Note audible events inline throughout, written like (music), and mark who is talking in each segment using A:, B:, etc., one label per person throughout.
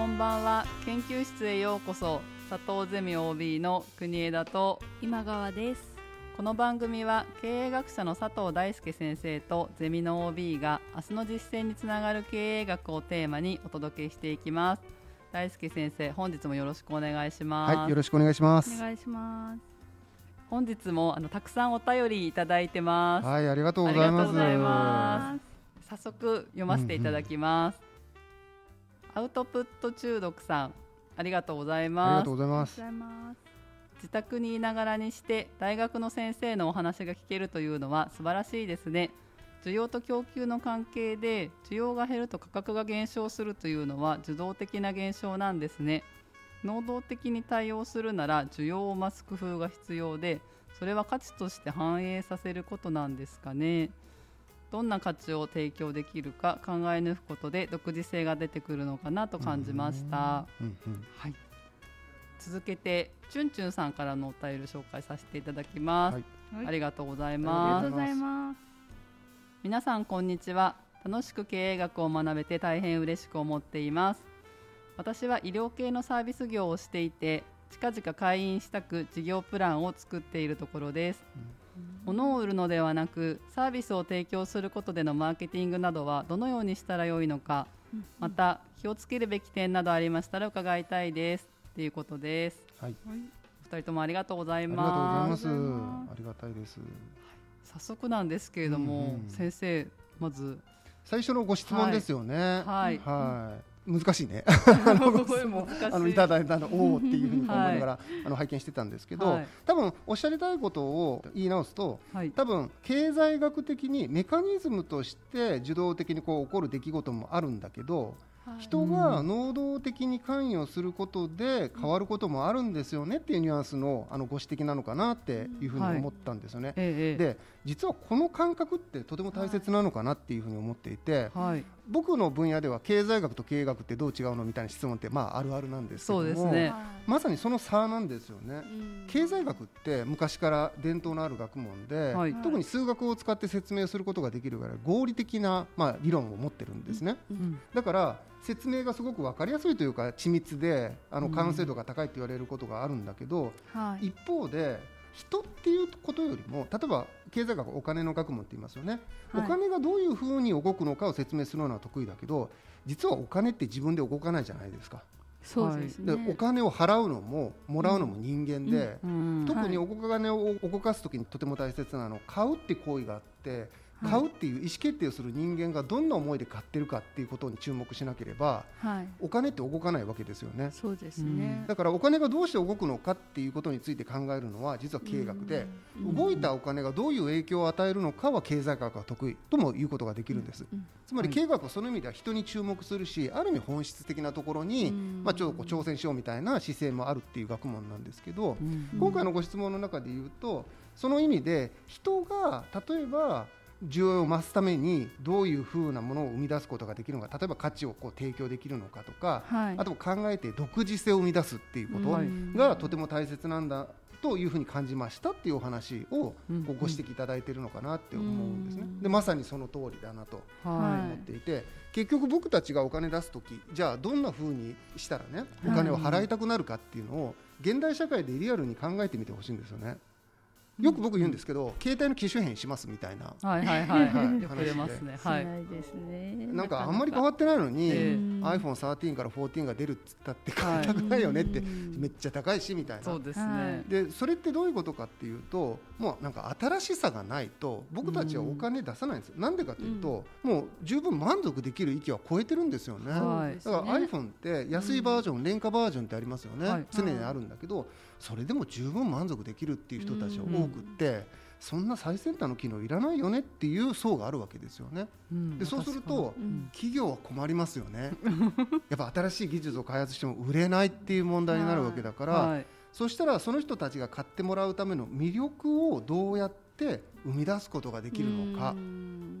A: こんばんは。研究室へようこそ。佐藤ゼミ OB の国枝と
B: 今川です。
A: この番組は経営学者の佐藤大輔先生とゼミの OB が明日の実践につながる経営学をテーマにお届けしていきます。大輔先生本日もよろしくお願いします。
C: はいよろしくお願いします。
B: お願いします。
A: 本日もあのたくさんお便りいただいてます。
C: はいありがとうございます。
A: ます。早速読ませていただきます、うんうんアウトプット中毒さんありがとうございます。
C: ありがとうございます。
A: 自宅にいながらにして大学の先生のお話が聞けるというのは素晴らしいですね。需要と供給の関係で需要が減ると価格が減少するというのは受動的な現象なんですね。能動的に対応するなら需要を増す工夫が必要でそれは価値として反映させることなんですかねどんな価値を提供できるか考え抜くことで独自性が出てくるのかなと感じました。うんうん、はい。続けてチュンチュンさんからのお便り紹介させていただきます。はい、ありがとうございます。
B: ありがとうございます。
A: 皆さんこんにちは。楽しく経営学を学べて大変嬉しく思っています。私は医療系のサービス業をしていて、近々開院したく事業プランを作っているところです。うん物を売るのではなくサービスを提供することでのマーケティングなどはどのようにしたらよいのか、また気をつけるべき点などありましたら伺いたいですということです。はい。二人ともありがとうござい
C: ます。ありがたいです。
A: 早速なんですけれども、うんうん、先生まず
C: 最初のご質問ですよね。
A: はい。
C: はい。難しいね。(laughs) あの (laughs) いただいたのおおっていうふうに思い。ながら、はい、あの拝見してたんですけど、はい、多分おっしゃりたいことを言い直すと、はい、多分経済学的にメカニズムとして受動的にこう起こる出来事もあるんだけど人が能動的に関与することで変わることもあるんですよねっていうニュアンスのあのご指摘なのかなっていうふうに思ったんですよね。はい、で実はこの感覚ってとても大切なのかなっていうふうに思っていて、はい、僕の分野では経済学と経営学ってどう違うのみたいな質問ってまああるあるなんですけども、ね、まさにその差なんですよね。経済学って昔から伝統のある学問で、はい、特に数学を使って説明することができるぐらい合理的なまあ理論を持ってるんですね。うん、だから説明がすごく分かりやすいというか緻密であの完成度が高いって言われることがあるんだけど、はい、一方で人っていうことよりも例えば経済学お金の学問って言いますよね、はい、お金がどういうふうに動くのかを説明するのは得意だけど実はお金って自分で動かないじゃないですか。
B: そうですね、
C: でお金を払うのももらうのも人間で、うん。うん。うん、特にお金を動かす時にとても大切なのは買うって行為があって買うっていう意思決定をする人間がどんな思いで買ってるかっていうことに注目しなければ、はい、お金って動かないわけですよね。
B: そうですね、
C: だからお金がどうして動くのかっていうことについて考えるのは実は経営学で、動いたお金がどういう影響を与えるのかは経済学が得意とも言うことができるんです。つまり経営学はその意味では人に注目するし、ある意味本質的なところに、まあ、ちょっとこう挑戦しようみたいな姿勢もあるっていう学問なんですけど、今回のご質問の中で言うとその意味で人が例えば需要を増すためにどういうふうなものを生み出すことができるのか例えば価値をこう提供できるのかとか、はい、あと考えて独自性を生み出すっていうことがとても大切なんだというふうに感じましたっていうお話をご指摘いただいているのかなって思うんですね。でまさにその通りだなと思っていて、はい、結局僕たちがお金出す時じゃあどんなふうにしたらねお金を払いたくなるかっていうのを現代社会でリアルに考えてみてほしいんですよね。よく僕言うんですけど、携帯の機種変しますみたいな。
A: はいはいはいはい。よく出ますね。
B: はい。ですね。
C: なんかあんまり変わってないのに、iPhone13 から14が出るっつったって買いたくないよねって、めっちゃ高いしみたいな。
A: そうですね。
C: で、それってどういうことかっていうと、もうなんか新しさがないと僕たちはお金出さないんですよ。なんでかというと、もう十分満足できる域は超えてるんですよね。だから iPhone って安いバージョン、廉価バージョンってありますよね。常にあるんだけど。それでも十分満足できるっていう人たちが多くって、そんな最先端の機能いらないよねっていう層があるわけですよね。でそうすると、企業は困りますよね。(laughs) やっぱ新しい技術を開発しても売れないっていう問題になるわけだから、はい、そしたらその人たちが買ってもらうための魅力をどうやって生み出すことができるのか。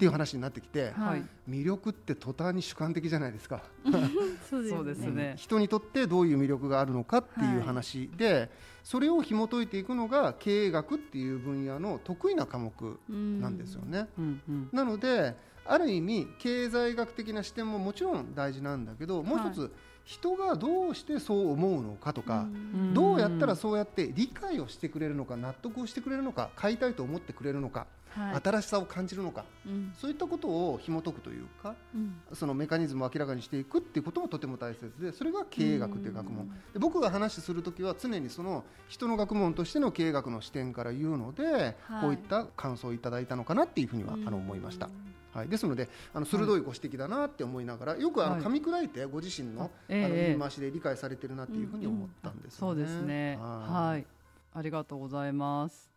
C: っていう話になってきて、はい、魅力って途端に主観的じゃないですか。(laughs)
A: そうですね。
C: 人にとってどういう魅力があるのかっていう話で、はい、それを紐解いていくのが経営学っていう分野の得意な科目なんですよね。うんうん、なのである意味経済学的な視点ももちろん大事なんだけどもう一つ、はい人がどうしてそう思うのかとか、どうやったらそうやって理解をしてくれるのか納得をしてくれるのか買いたいと思ってくれるのか、はい、新しさを感じるのか、うん、そういったことを紐解くというか、うん、そのメカニズムを明らかにしていくっていうこともとても大切でそれが経営学という学問。で僕が話する時は常にその人の学問としての経営学の視点から言うので、はい、こういった感想をいただいたのかなっていうふうにはあの思いました。はい、ですのであの鋭いご指摘だなって思いながら、よくあの噛み砕いてご自身の,、あの言い回しで理解されてるなっていうふうに思ったんです、ね。
A: そうですね。はい。ありがとうございます。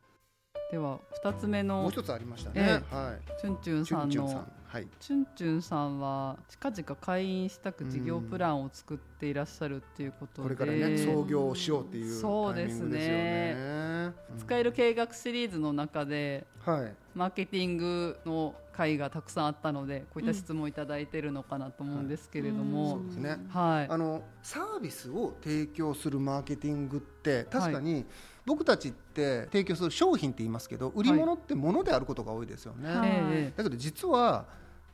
A: では二つ目の
C: もう一つありましたね、は
A: い、チュンチュンさんのはい、チュンチュンさんは近々開院したく事業プランを作っていらっしゃるっていうことで、
C: これからね創業をしようっていう、そうですね、
A: 使える計画シリーズの中で、はい、マーケティングの会がたくさんあったのでこういった質問をいただいているのかなと思うんですけれども、そうですね、
C: はい、あのサービスを提供するマーケティングって確かに、僕たちって提供する商品って言いますけど売り物ってものであることが多いですよね、はい、だけど実は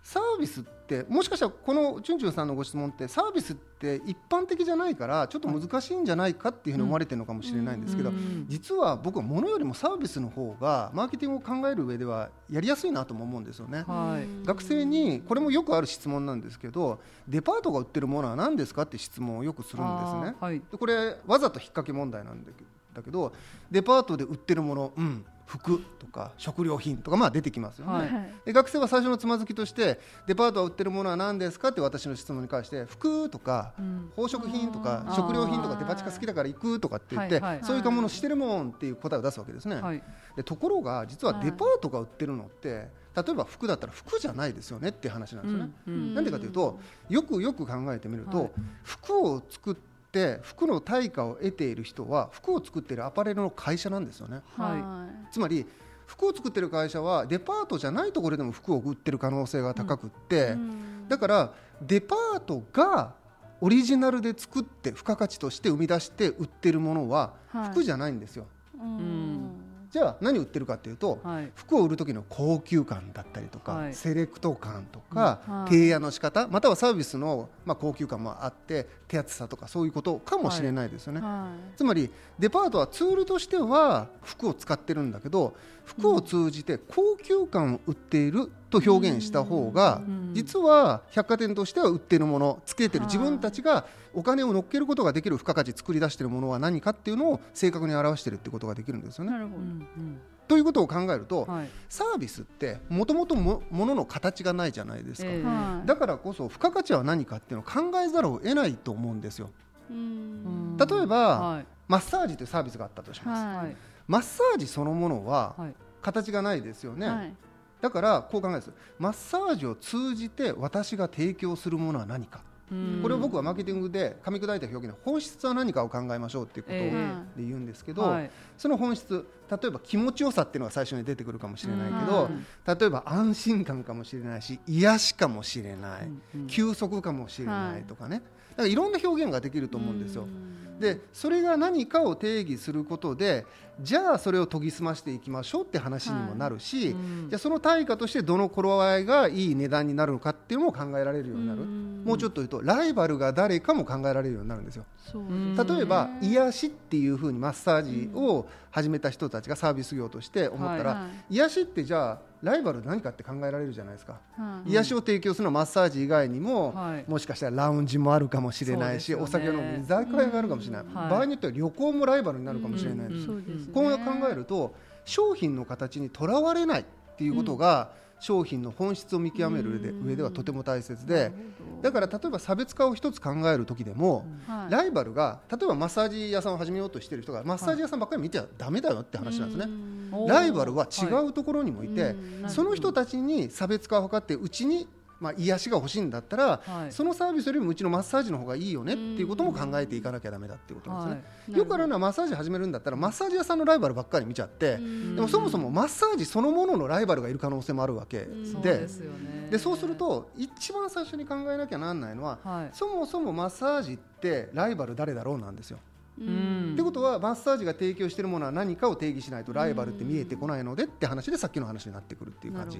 C: サービスってもしかしたらこのチュンチュンさんのご質問ってサービスって一般的じゃないからちょっと難しいんじゃないかっていうふうに思われてるのかもしれないんですけど、実は僕はものよりもサービスの方がマーケティングを考える上ではやりやすいなとも思うんですよね。はい、学生にこれもよくある質問なんですけどデパートが売ってるものは何ですかって質問をよくするんですね。はい、でこれわざと引っ掛け問題なんだけどデパートで売ってるもの、うん、服とか食料品とかまあ出てきますよね、はい、で学生は最初のつまずきとしてデパートは売ってるものは何ですかって私の質問に関して服とか、宝飾品とか食料品とかデパ地下好きだから行くとかって言って、そういうものしてるもんっていう答えを出すわけですね、はい、でところが実はデパートが売ってるのって例えば服だったら服じゃないですよねっていう話なんですよね。うん。うん、なんでかというとよくよく考えてみると、服を作ってって服の対価を得ている人は服を作っているアパレルの会社なんですよね。はい、つまり服を作ってる会社はデパートじゃないところでも服を売ってる可能性が高くって、うん、だからデパートがオリジナルで作って付加価値として生み出して売ってるものは服じゃないんですよ。はい、うんじゃあ何売ってるかっていうと、はい、服を売る時の高級感だったりとか、はい、セレクト感とか、うん、提案の仕方またはサービスの、まあ、高級感もあって手厚さとかそういうことかもしれないですよね、はい、つまりデパートはツールとしては服を使ってるんだけど服を通じて高級感を売っていると表現した方が、実は百貨店としては売っているものつけてる。自分たちがお金を乗っけることができる付加価値作り出しているものは何かっていうのを正確に表しているってことができるんですよね。なるほど。ということを考えると、はい、サービスってもともとものの形がないじゃないですか、えー、だからこそ付加価値は何かっていうのを考えざるを得ないと思うんですよ。例えば、はい、マッサージというサービスがあったとします、はい、マッサージそのものは形がないですよね、だからこう考えます。マッサージを通じて私が提供するものは何か。これを僕はマーケティングで噛み砕いた表現で本質は何かを考えましょうっていうことで言うんですけど、その本質例えば気持ちよさっていうのが最初に出てくるかもしれないけど、例えば安心感かもしれないし癒しかもしれない、休息かもしれないとかね、だからいろんな表現ができると思うんですよ。でそれが何かを定義することでじゃあそれを研ぎ澄ましていきましょうって話にもなるし、はいうん、じゃあその対価としてどの頃合いがいい値段になるのかっていうのも考えられるようになる、うん、もうちょっと言うとライバルが誰かも考えられるようになるんですよ。例えば癒しっていうふうにマッサージを始めた人たちがサービス業として思ったら、はい、癒しってじゃあライバル何かって考えられるじゃないですか、はい、癒しを提供するのはマッサージ以外にも、はい、もしかしたらラウンジもあるかもしれないし、ね、お酒の居酒屋があるかもしれない、場合によっては旅行もライバルになるかもしれない。です、うん。うん、こう考えると商品の形にとらわれないっていうことが、商品の本質を見極める上で上ではとても大切でだから例えば差別化を一つ考える時でも、ライバルが例えばマッサージ屋さんを始めようとしている人がマッサージ屋さんばっかり見てはだめだよって話なんですね。ライバルは違うところにもいて、その人たちに差別化を図ってうちにまあ、癒しが欲しいんだったら、はい、そのサービスよりもうちのマッサージの方がいいよねっていうことも考えていかなきゃだめだっていうことですね、はい、よくあるのはマッサージ始めるんだったらマッサージ屋さんのライバルばっかり見ちゃってでもそもそもマッサージそのもののライバルがいる可能性もあるわけ。ででそうすると一番最初に考えなきゃなんないのは、はい、そもそもマッサージってライバル誰だろうなんですよ。ってことはマッサージが提供しているものは何かを定義しないとライバルって見えてこないのでって話でさっきの話になってくるっていう感じ。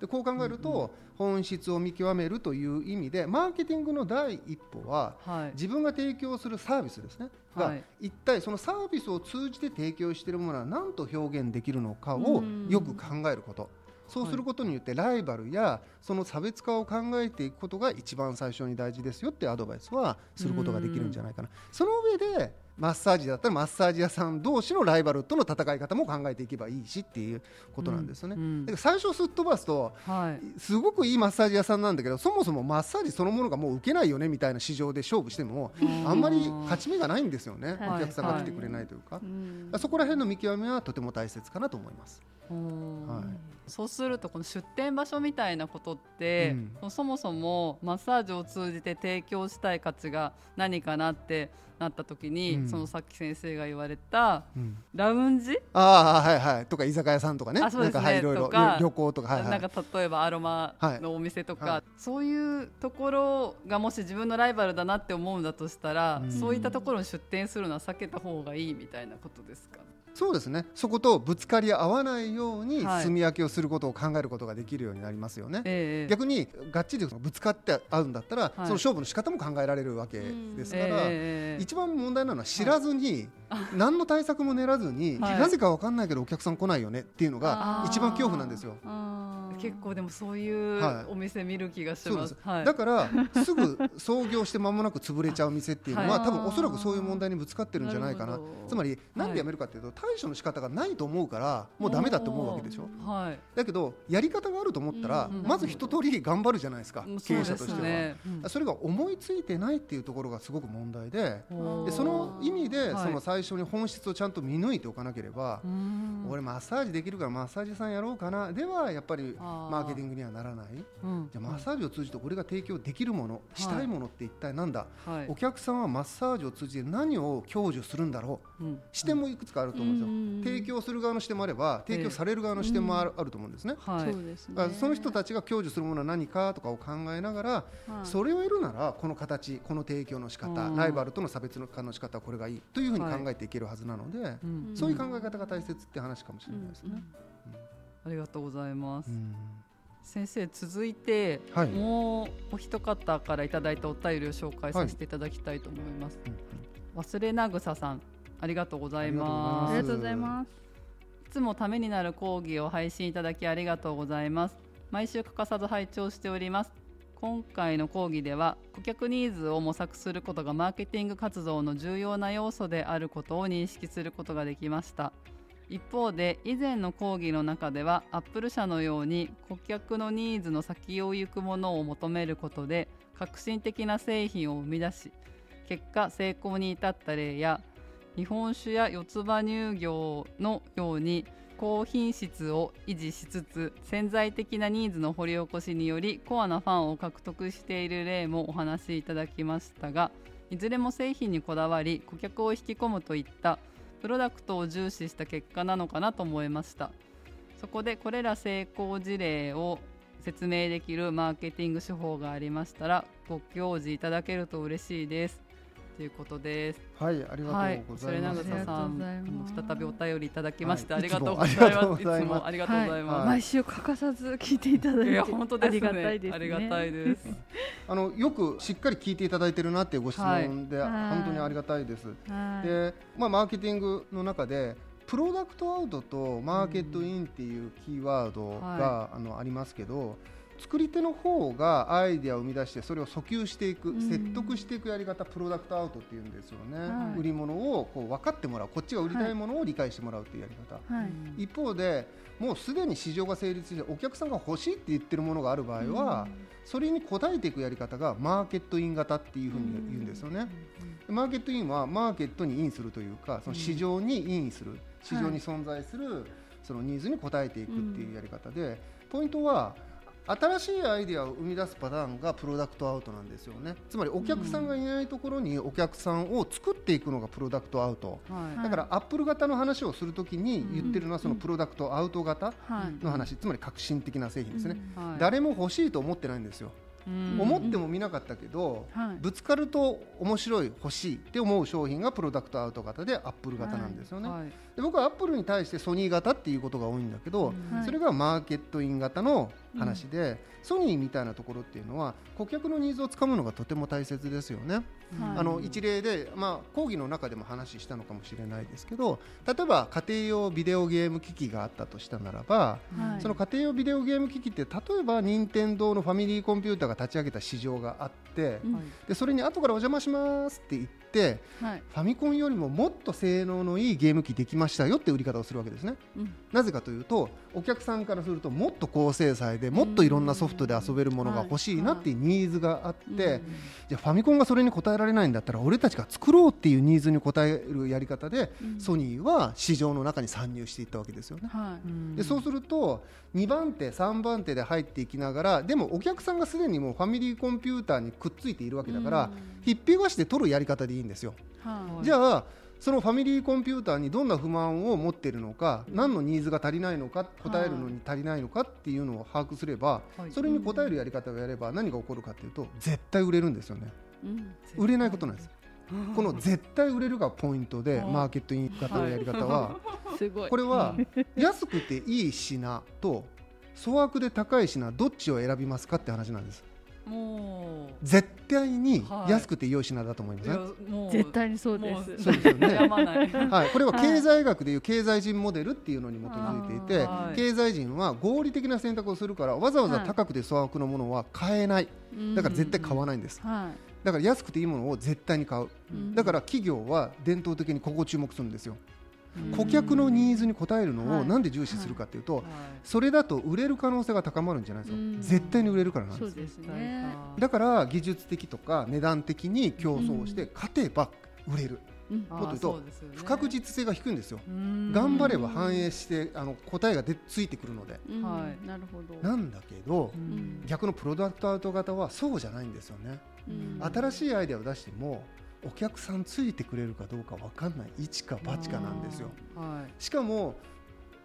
C: でこう考えると、本質を見極めるという意味でマーケティングの第一歩は、はい、自分が提供するサービスですね、が一体そのサービスを通じて提供しているものは何と表現できるのかをよく考えること。そうすることによってライバルやその差別化を考えていくことが一番最初に大事ですよってアドバイスはすることができるんじゃないかな。その上でマッサージだったらマッサージ屋さん同士のライバルとの戦い方も考えていけばいいしっていうことなんですよね。うんうん、だから最初すっ飛ばすと、はい、すごくいいマッサージ屋さんなんだけどそもそもマッサージそのものがもう受けないよねみたいな市場で勝負してもあんまり勝ち目がないんですよね、お客さんが来てくれないというか、はい、そこら辺の見極めはとても大切かなと思います。
A: はい、そうするとこの出店場所みたいなことって、うん、そもそもマッサージを通じて提供したい価値が何かなってなった時に、うん、そのさっき先生が言われた、うん、ラウンジ？
C: ああはいはい。とか居酒屋さんとかね。あそうですね。なんか旅行とか、はいはい、
A: なんか例えばアロマのお店とか、はい、そういうところがもし自分のライバルだなって思うんだとしたら、そういったところに出店するのは避けた方がいいみたいなことですか？
C: そうですね。そことぶつかり合わないように住み分けをすることを考えることができるようになりますよね、はい、逆にがっちりぶつかって合うんだったら、はい、その勝負の仕方も考えられるわけですから、えー、一番問題なのは知らずに、はい、(laughs) 何の対策も練らずに、(laughs) なぜか分かんないけどお客さん来ないよねっていうのが一番恐怖なんですよ。
A: 結構でもそういうお店見る気がします,、
C: はい、だからすぐ創業して間もなく潰れちゃう店っていうのは、多分おそらくそういう問題にぶつかってるんじゃないかな。つまりなんでやめるかっていうと、対処の仕方がないと思うからもうだめだと思うわけでしょ、はい、だけどやり方があると思ったら、まず一通り頑張るじゃないですか、経営者としては、ね。それが思いついてないっていうところがすごく問題ででその意味で、その最初に本質をちゃんと見抜いておかなければ、俺マッサージできるからマッサージさんやろうかなではやっぱりマーケティングにはならない、うん、じゃマッサージを通じて俺が提供できるもの、したいものって一体なんだ、はい、お客さんはマッサージを通じて何を享受するんだろう、うん、視点もいくつかあると思うんですよ、提供する側の視点もあれば提供される側の視点もある,、あると思うんですね、はい、その人たちが享受するものは何かとかを考えながら、それを得るならこの形この提供の仕方ライバルとの差別化の仕方はこれがいいというふうに考えていけるはずなので、そういう考え方が大切って話かもしれないですね。
A: ありがとうございます。先生続いて、はい、もうお一方からいただいたお便りを紹介させていただきたいと思います、はい、忘れなぐささんありがとうございます。
B: ありがとうございます。
A: いつもためになる講義を配信いただきありがとうございます。毎週欠かさず拝聴しております今回の講義では顧客ニーズを模索することがマーケティング活動の重要な要素であることを認識することができました。一方で以前の講義の中ではアップル社のように顧客のニーズの先を行くものを求めることで革新的な製品を生み出し結果成功に至った例や日本酒や四つ葉乳業のように高品質を維持しつつ潜在的なニーズの掘り起こしによりコアなファンを獲得している例もお話しいただきましたがいずれも製品にこだわり顧客を引き込むといったプロダクトを重視した結果なのかなと思いました。そこでこれら成功事例を説明できるマーケティング手法がありましたらご教示いただけると嬉しいです。ということです。
C: はい、ありがとうございます。それ
A: 長さん、再びお便りいただきまして、ありがとうございます。いつもありがとうございます。
B: 毎週欠かさず聞いていただいて、
A: 本当ですありがたいです。ありがたいです。(laughs)
C: あのよくしっかり聞いていただいてるなっていうご質問で、本当にありがたいです。で、まあマーケティングの中で。プロダクトアウトとマーケットインっていうキーワードが、あのありますけど、作り手の方がアイデアを生み出してそれを訴求していく、説得していくやり方プロダクトアウトっていうんですよね、はい、売り物をこう分かってもらう。こっちが売りたいものを理解してもらうっていうやり方、はい、一方でもうすでに市場が成立してお客さんが欲しいって言ってるものがある場合は、それに応えていくやり方がマーケットイン型っていうふうに言うんですよね。マーケットインはマーケットにインするというかその市場にインする市場に存在するそのニーズに応えていくっていうやり方でポイントは新しいアイデアを生み出すパターンがプロダクトアウトなんですよね。つまりお客さんがいないところにお客さんを作っていくのがプロダクトアウト、はい、だからアップル型の話をするときに言ってるのはそのプロダクトアウト型の話、つまり革新的な製品ですね、はい、誰も欲しいと思ってないんですよ。思っても見なかったけど、はい、ぶつかると面白い欲しいって思う商品がプロダクトアウト型でアップル型なんですよね、はい、で僕はアップルに対してソニー型っていうことが多いんだけど、それがマーケットイン型の話で、うん、ソニーみたいなところっていうのは顧客のニーズをつかむのがとても大切ですよね。はい、あの一例で、まあ、講義の中でも話したのかもしれないですけど例えば家庭用ビデオゲーム機器があったとしたならば、はい、その家庭用ビデオゲーム機器って例えば任天堂のファミリーコンピューターが立ち上げた市場があって、うん、でそれに後からお邪魔しますって言って、はい、ファミコンよりももっと性能のいいゲーム機できましたよって売り方をするわけですね。うん、なぜかというとお客さんからするともっと高精細でもっといろんなソフトで遊べるものが欲しいなっていうニーズがあって、じゃあファミコンがそれに応えられないんだったら俺たちが作ろうっていうニーズに応えるやり方で、ソニーは市場の中に参入していったわけですよね。でそうすると2番手3番手で入っていきながらでもお客さんがすでにもうファミリーコンピューターにくっついているわけだから、ひっぴがして取るやり方でいいんですよ。じゃあそのファミリーコンピューターにどんな不満を持っているのか、何のニーズが足りないのか答えるのに足りないのかっていうのを把握すれば、それに答えるやり方をやれば何が起こるかというと絶対売れるんですよね、売れないことなんですこの絶対売れるがポイントでマーケットイン型のやり方は (laughs) これは安くていい品と粗悪で高い品どっちを選びますかって話なんです絶対に安くて良い品だと思います、ねは
B: い、絶対にそうです。
C: そうですよね。はい、これは経済学でいう経済人モデルっていうのに基づいていて、はい、経済人は合理的な選択をするからわざわざ高くて粗悪のものは買えない。だから絶対買わないんです。だから安くていいものを絶対に買う。だから企業は伝統的にここを注目するんですよ。顧客のニーズに応えるのをなんで重視するかというと、それだと売れる可能性が高まるんじゃないですか、絶対に売れるからなんですですね、だから技術的とか値段的に競争して勝てば売れる。もっと言うと不確実性が低いんですよ。頑張れば反映してあの答えがでついてくるので。はい、なるほど。なんだけど逆のプロダクトアウト型はそうじゃないんですよね。新しいアイデアを出してもお客さんついてくれるかどうか分かんない。一か八かなんですよ、はい、しかも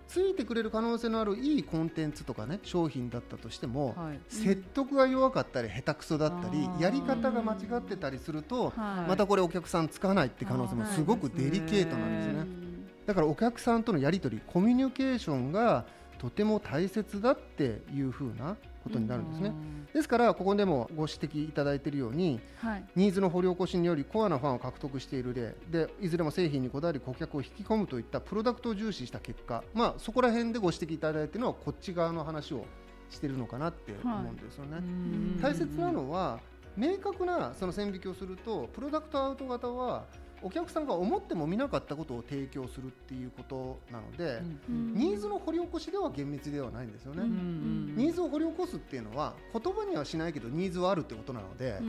C: ついてくれる可能性のあるいいコンテンツとかね商品だったとしても、はい、説得が弱かったり下手くそだったりやり方が間違ってたりすると、はい、またこれお客さんつかないって可能性もすごくデリケートなんですね、ね、だからお客さんとのやり取りコミュニケーションがとても大切だっていうふうなことになるんですね。ですからここでもご指摘いただいているように、はい、ニーズの掘り起こしによりコアなファンを獲得している例でいずれも製品にこだわり顧客を引き込むといったプロダクトを重視した結果、まあ、そこら辺でご指摘いただいているのはこっち側の話をしているのかなって思うんですよね。はい、大切なのは明確なその線引きをするとプロダクトアウト型はお客さんが思っても見なかったことを提供するっていうことなので、ニーズの掘り起こしでは厳密ではないんですよね、ニーズを掘り起こすっていうのは言葉にはしないけどニーズはあるってことなので、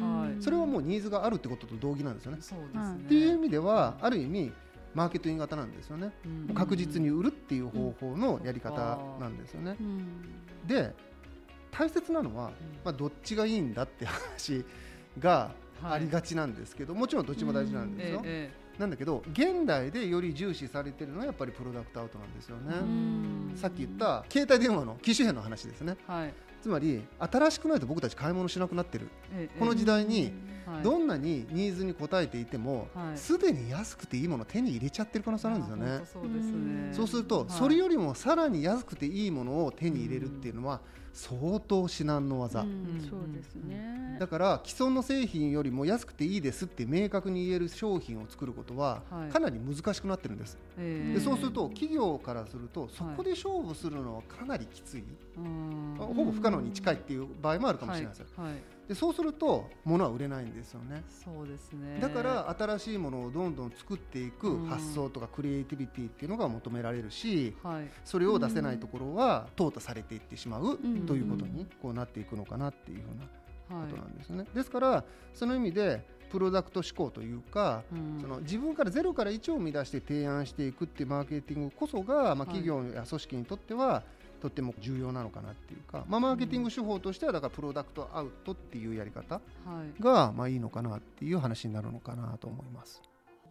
C: それはもうニーズがあるってことと同義なんですよね。そうですね。っていう意味ではある意味マーケットイン型なんですよね、確実に売るっていう方法のやり方なんですよね。で大切なのは、まあ、どっちがいいんだって話がありがちなんですけど、もちろんどっちも大事なんですよ。ええなんだけど現代でより重視されてるのはやっぱりプロダクトアウトなんですよね。さっき言った携帯電話の機種変の話ですね。はい、つまり新しくないと僕たち買い物しなくなってる、ええ、この時代にどんなにニーズに応えていてもすで、はい、に安くていいものを手に入れちゃってる可能性あるんですよね。そうですると、はい、それよりもさらに安くていいものを手に入れるっていうのは、相当至難の技、うん、そうですね。だから既存の製品よりも安くていいですって明確に言える商品を作ることはかなり難しくなってるんです、はい、でそうすると企業からするとそこで勝負するのはかなりきつい、はい、ほぼ不可能に近いっていう場合もあるかもしれないです、はい、でそうすると物は売れないんですよね。そうですね。だから新しいものをどんどん作っていく発想とかクリエイティビティっていうのが求められるし、はい、それを出せないところは淘汰されていってしまうということにこうなっていくのかなっていうふうなことなんですね、はい、ですからその意味でプロダクト思考というか、うん、その自分からゼロから1を生み出して提案していくっていうマーケティングこそが、まあ、企業や組織にとっては、とっても重要なのかなっていうか、まあ、マーケティング手法としてはだからプロダクトアウトっていうやり方がまあいいのかなっていう話になるのかなと思います。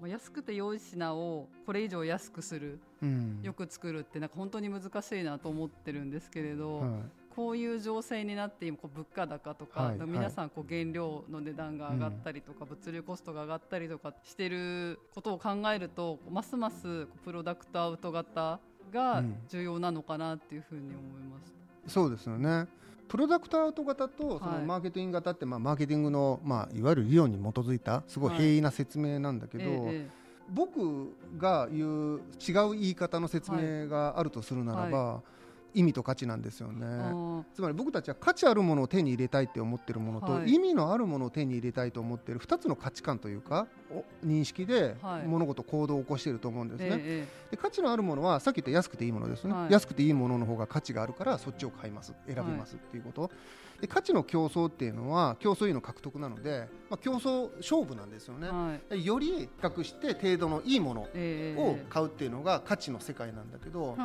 A: 安くて良い品をこれ以上安くする、うん、よく作るってなんか本当に難しいなと思ってるんですけれど、はい、こういう情勢になって今こう物価高とか、はい、皆さんこう原料の値段が上がったりとか、物流コストが上がったりとかしてることを考えるとますますプロダクトアウト型が重要なのかなっていうふうに思いました。
C: そうですよね。プロダクトアウト型とそのマーケティング型って、まあ、マーケティングの、まあ、いわゆる理論に基づいたすごい平易な説明なんだけど、はいええ。僕が言う違う言い方の説明があるとするならば、はい意味と価値なんですよね。つまり僕たちは価値あるものを手に入れたいって思ってるものと、はい、意味のあるものを手に入れたいと思ってる2つの価値観というか認識で物事行動を起こしていると思うんですね、はい、で価値のあるものはさっき言った安くていいものですね、はい、安くていいものの方が価値があるからそっちを買います選びますっていうこと、で価値の競争っていうのは競争意の獲得なので、まあ、競争勝負なんですよね、はい、より比較して程度のいいものを買うっていうのが価値の世界なんだけど、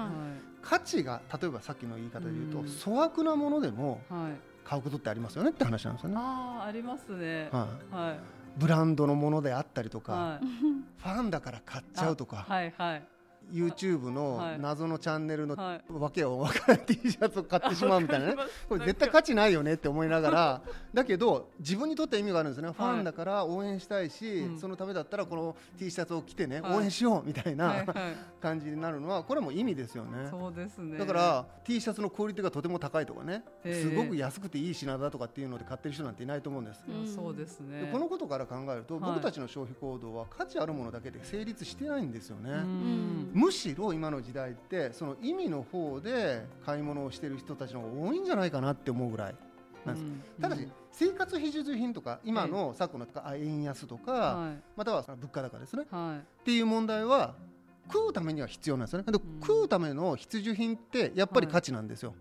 C: 価値が例えばさっきの言い方で言うと、粗悪なものでも買うことってありますよねって話なんですよね。
A: あありますね、はい、はい、
C: ブランドのものであったりとか、はい、ファンだから買っちゃうとか。はいはい YouTube の謎のチャンネルのわけを分からない T シャツを買ってしまうみたいなね。これ絶対価値ないよねって思いながら。だけど自分にとって意味があるんですね。ファンだから応援したいし、そのためだったらこの T シャツを着てね、応援しようみたいな、感じになるのはこれも意味ですよね。
A: そうですね。
C: だから T シャツのクオリティがとても高いとかね、すごく安くていい品だとかっていうので買ってる人なんていないと思うんです、
A: そうですね。
C: このことから考えると、僕たちの消費行動は価値あるものだけで成立してないんですよね、むしろ今の時代ってその意味の方で買い物をしている人たちの方が多いんじゃないかなって思うぐらい。なんです、うん、ただし、生活必需品とか今の昨今の円安とか、はい、または物価高ですね、はい、っていう問題は食うためには必要なんですよね、で食うための必需品ってやっぱり価値なんですよ。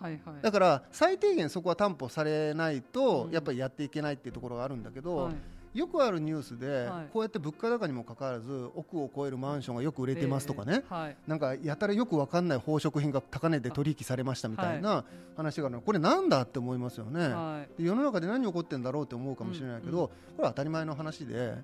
C: はい。はい、だから最低限そこは担保されないとやっぱりやっていけないっていうところがあるんだけど、よくあるニュースで、こうやって物価高にもかかわらず億を超えるマンションがよく売れてますとかね、なんかやたらよく分かんない宝飾品が高値で取引されましたみたいな話があるの。これなんだって思いますよね、世の中で何起こってんだろうって思うかもしれないけど、これは当たり前の話で。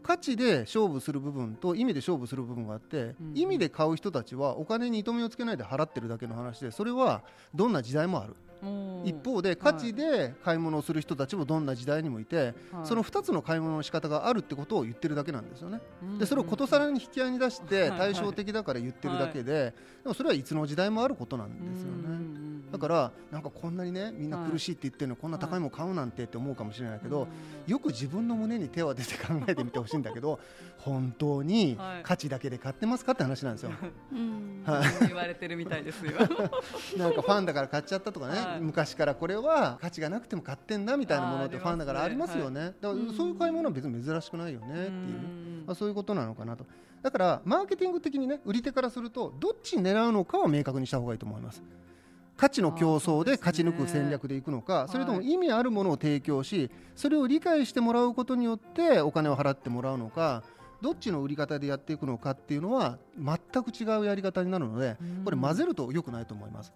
C: 価値で勝負する部分と意味で勝負する部分があって、意味で買う人たちはお金に糸目をつけないで払ってるだけの話でそれはどんな時代もある。一方で価値で買い物をする人たちもどんな時代にもいて、はい、その2つの買い物の仕方があるってことを言ってるだけなんですよね。でそれをことさらに引き合いに出して対照的だから言ってるだけで、でもそれはいつの時代もあることなんですよね。だからなんかこんなにねみんな苦しいって言ってるの、こんな高いもの買うなんてって思うかもしれないけど、よく自分の胸に手を当てて考えてみてほしいんだけど (laughs) 本当に価値だけで買ってますかって話なんですよ。
A: はい、言われてるみたいですよ。(laughs)
C: なんかファンだから買っちゃったとかね、はい、昔からこれは価値がなくても買ってんだみたいなものってファンだからありますよね、ねだからそういう買い物は別に珍しくないよねっていう、まあ、そういうことなのかなと。だからマーケティング的にね売り手からするとどっち狙うのかは明確にした方がいいと思います。価値の競争で勝ち抜く戦略でいくのかそれとも意味あるものを提供しそれを理解してもらうことによってお金を払ってもらうのかどっちの売り方でやっていくのかっていうのは全く違うやり方になるのでこれ混ぜると良くないと思います。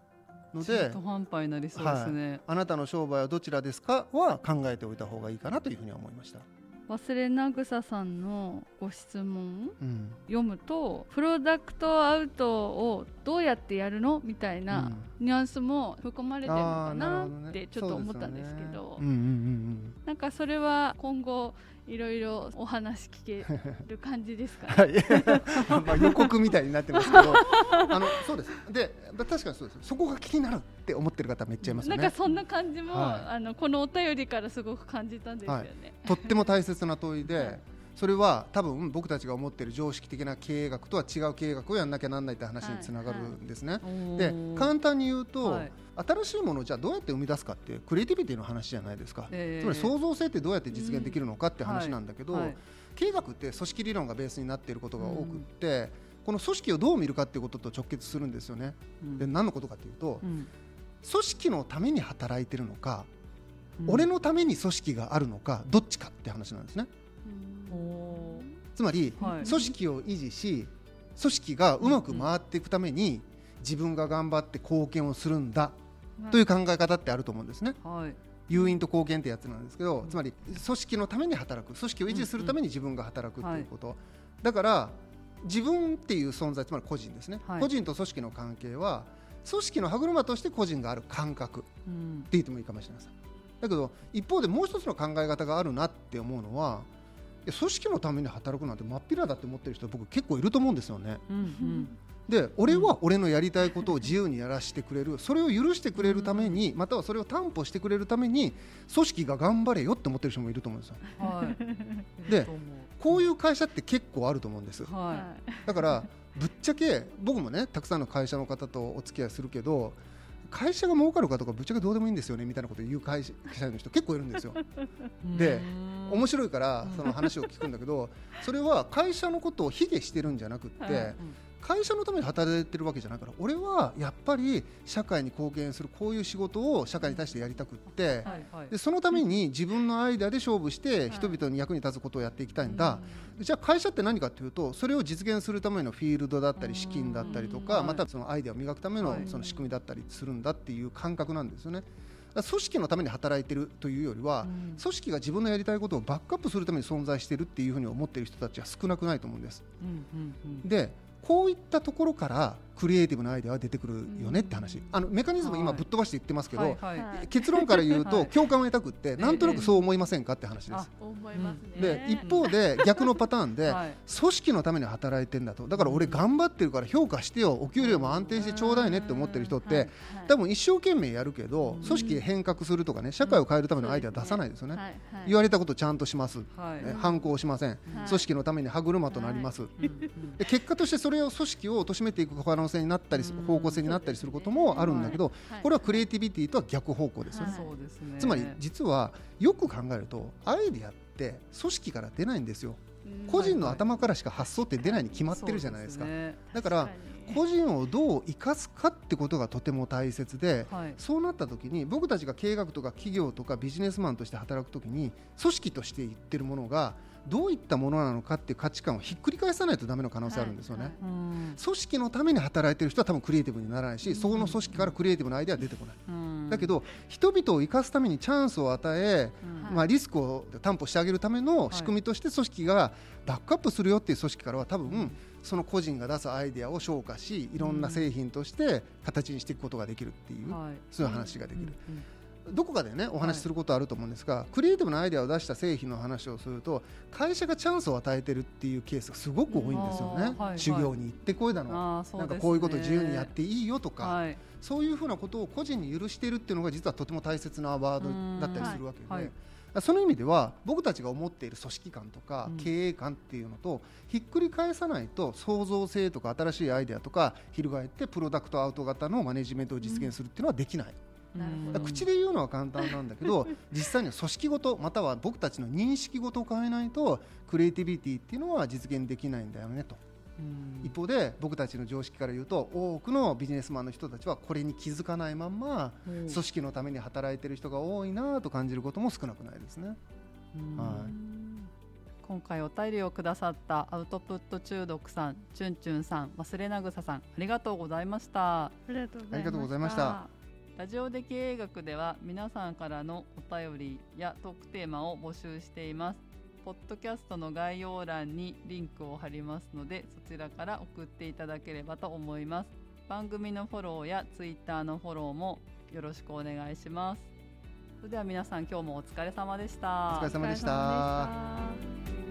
C: ので
A: 半端になりそうですね、はい、
C: あなたの商売はどちらですかは考えておいた方がいいかなというふうに思いました。
B: 忘れなぐささんのご質問、うん、読むとプロダクトアウトをどうやってやるのみたいなニュアンスも含まれてるのかなってちょっと思ったんですけど、なんかそれは今後いろいろお話聞ける感じですか、ね、
C: はい、(laughs) まあ予告みたいになってますけど。あのそうです。で確かにそうです。そこが気になるって思ってる方めっちゃいます、ね、
B: なんかそんな感じも、はい、あのこのお便りからすごく感じたんですよね、はい、
C: とっても大切な問いで、それは多分僕たちが思っている常識的な経営学とは違う経営学をやんなきゃなんないって話につながるんですね。はいはい、で簡単に言うと、はい、新しいものをじゃあどうやって生み出すかってクリエイティビティの話じゃないですか、えー、つまり創造性ってどうやって実現できるのかって話なんだけど、うん。経営学って組織理論がベースになっていることが多くって、うん、この組織をどう見るかっていうことと直結するんですよね。うん、で何のことかというと、組織のために働いてるのか、俺のために組織があるのかどっちかって話なんですね。つまり、はい、組織を維持し組織がうまく回っていくために、自分が頑張って貢献をするんだ、という考え方ってあると思うんですね。はい。誘引と貢献ってやつなんですけど、つまり組織のために働く組織を維持するために自分が働くっていうこと、だから自分っていう存在つまり個人ですね、はい、個人と組織の関係は組織の歯車として個人がある感覚って言ってもいいかもしれません、だけど一方でもう一つの考え方があるなって思うのは組織のために働くなんて真っ平だって思ってる人僕結構いると思うんですよね。うんうんで俺は俺のやりたいことを自由にやらせてくれるそれを許してくれるためにまたはそれを担保してくれるために組織が頑張れよって思ってる人もいると思うんですよ。はい、(laughs) でこういう会社って結構あると思うんです。はい、だからぶっちゃけ僕もねたくさんの会社の方とお付き合いするけど会社が儲かるかとかぶっちゃけどうでもいいんですよねみたいなことを言う会社の人結構いるんですよ。(laughs) で面白いからその話を聞くんだけどそれは会社のことを卑下してるんじゃなくて、会社のために働いてるわけじゃないから俺はやっぱり社会に貢献するこういう仕事を社会に対してやりたくって、でそのために自分のアイデアで勝負して人々に役に立つことをやっていきたいん。だ、じゃあ会社って何かというとそれを実現するためのフィールドだったり資金だったりとか、またそのアイデアを磨くためのその仕組みだったりするんだっていう感覚なんですよね。組織のために働いてるというよりは、うん、組織が自分のやりたいことをバックアップするために存在しているっていうふうに思っている人たちは少なくないと思うんです。でこういったところからクリエイティブなアイデアは出てくるよねって話、あのメカニズム今ぶっ飛ばして言ってますけど、結論から言うと共感を得たくって、なんとなくそう思いませんかって話です。で一方で逆のパターンで、組織のために働いてんだと。だから俺頑張ってるから評価してよ。お給料も安定してちょうだいねって思ってる人って、多分一生懸命やるけど組織変革するとかね社会を変えるためのアイデア出さないですよね、言われたことちゃんとします、反抗しません、組織のために歯車となります、で結果としてそれを組織を貶めていく可能性になったり方向性になったりすることもあるんだけど、これはクリエイティビティとは逆方向ですよね。つまり実はよく考えるとアイデアって組織から出ないんですよ。個人の頭からしか発想って出ないに決まってるじゃないですか。だから個人をどう生かすかってことがとても大切で、はい、そうなった時に僕たちが経営学とか企業とかビジネスマンとして働く時に組織として言ってるものがどういったものなのかっていう価値観をひっくり返さないとダメの可能性あるんですよね、はいはい、組織のために働いてる人は多分クリエイティブにならないし、うん、そこの組織からクリエイティブなアイデアは出てこない、うん、だけど人々を生かすためにチャンスを与え、うん、まあ、リスクを担保してあげるための仕組みとして組織がバックアップするよっていう組織からは多分、その個人が出すアイデアを消化しいろん。な製品として形にしていくことができるっていう、そういう話ができる。どこかでねお話しすることあると思うんですが、はい、クリエイティブなアイデアを出した製品の話をすると会社がチャンスを与えてるっていうケースがすごく多いんですよね、はい、修行に行ってこいだの、ね、なんかこういうこと自由にやっていいよとか、はい、そういうふうなことを個人に許しているっていうのが実はとても大切なワードだったりするわけで。その意味では僕たちが思っている組織観とか経営観っていうのとひっくり返さないと創造性とか新しいアイデアとか翻ってプロダクトアウト型のマネジメントを実現するっていうのはできない。口で言うのは簡単なんだけど (laughs) 実際には組織ごとまたは僕たちの認識ごとを変えないとクリエイティビティっていうのは実現できないんだよねと。一方で僕たちの常識から言うと多くのビジネスマンの人たちはこれに気づかないまま組織のために働いている人が多いなと感じることも少なくないですね。はい
A: 今回お便りをくださったアウトプット中毒さん、チュンチュンさん、忘れなぐささん、ありがとうございました。
B: ありがとうございました。
A: ラジオで経営学では皆さんからのお便りやトークテーマを募集しています。ポッドキャストの概要欄にリンクを貼りますのでそちらから送っていただければと思います。番組のフォローやツイッターのフォローもよろしくお願いします。それでは皆さん今日もお疲れ様でした。
C: お疲れ様でした。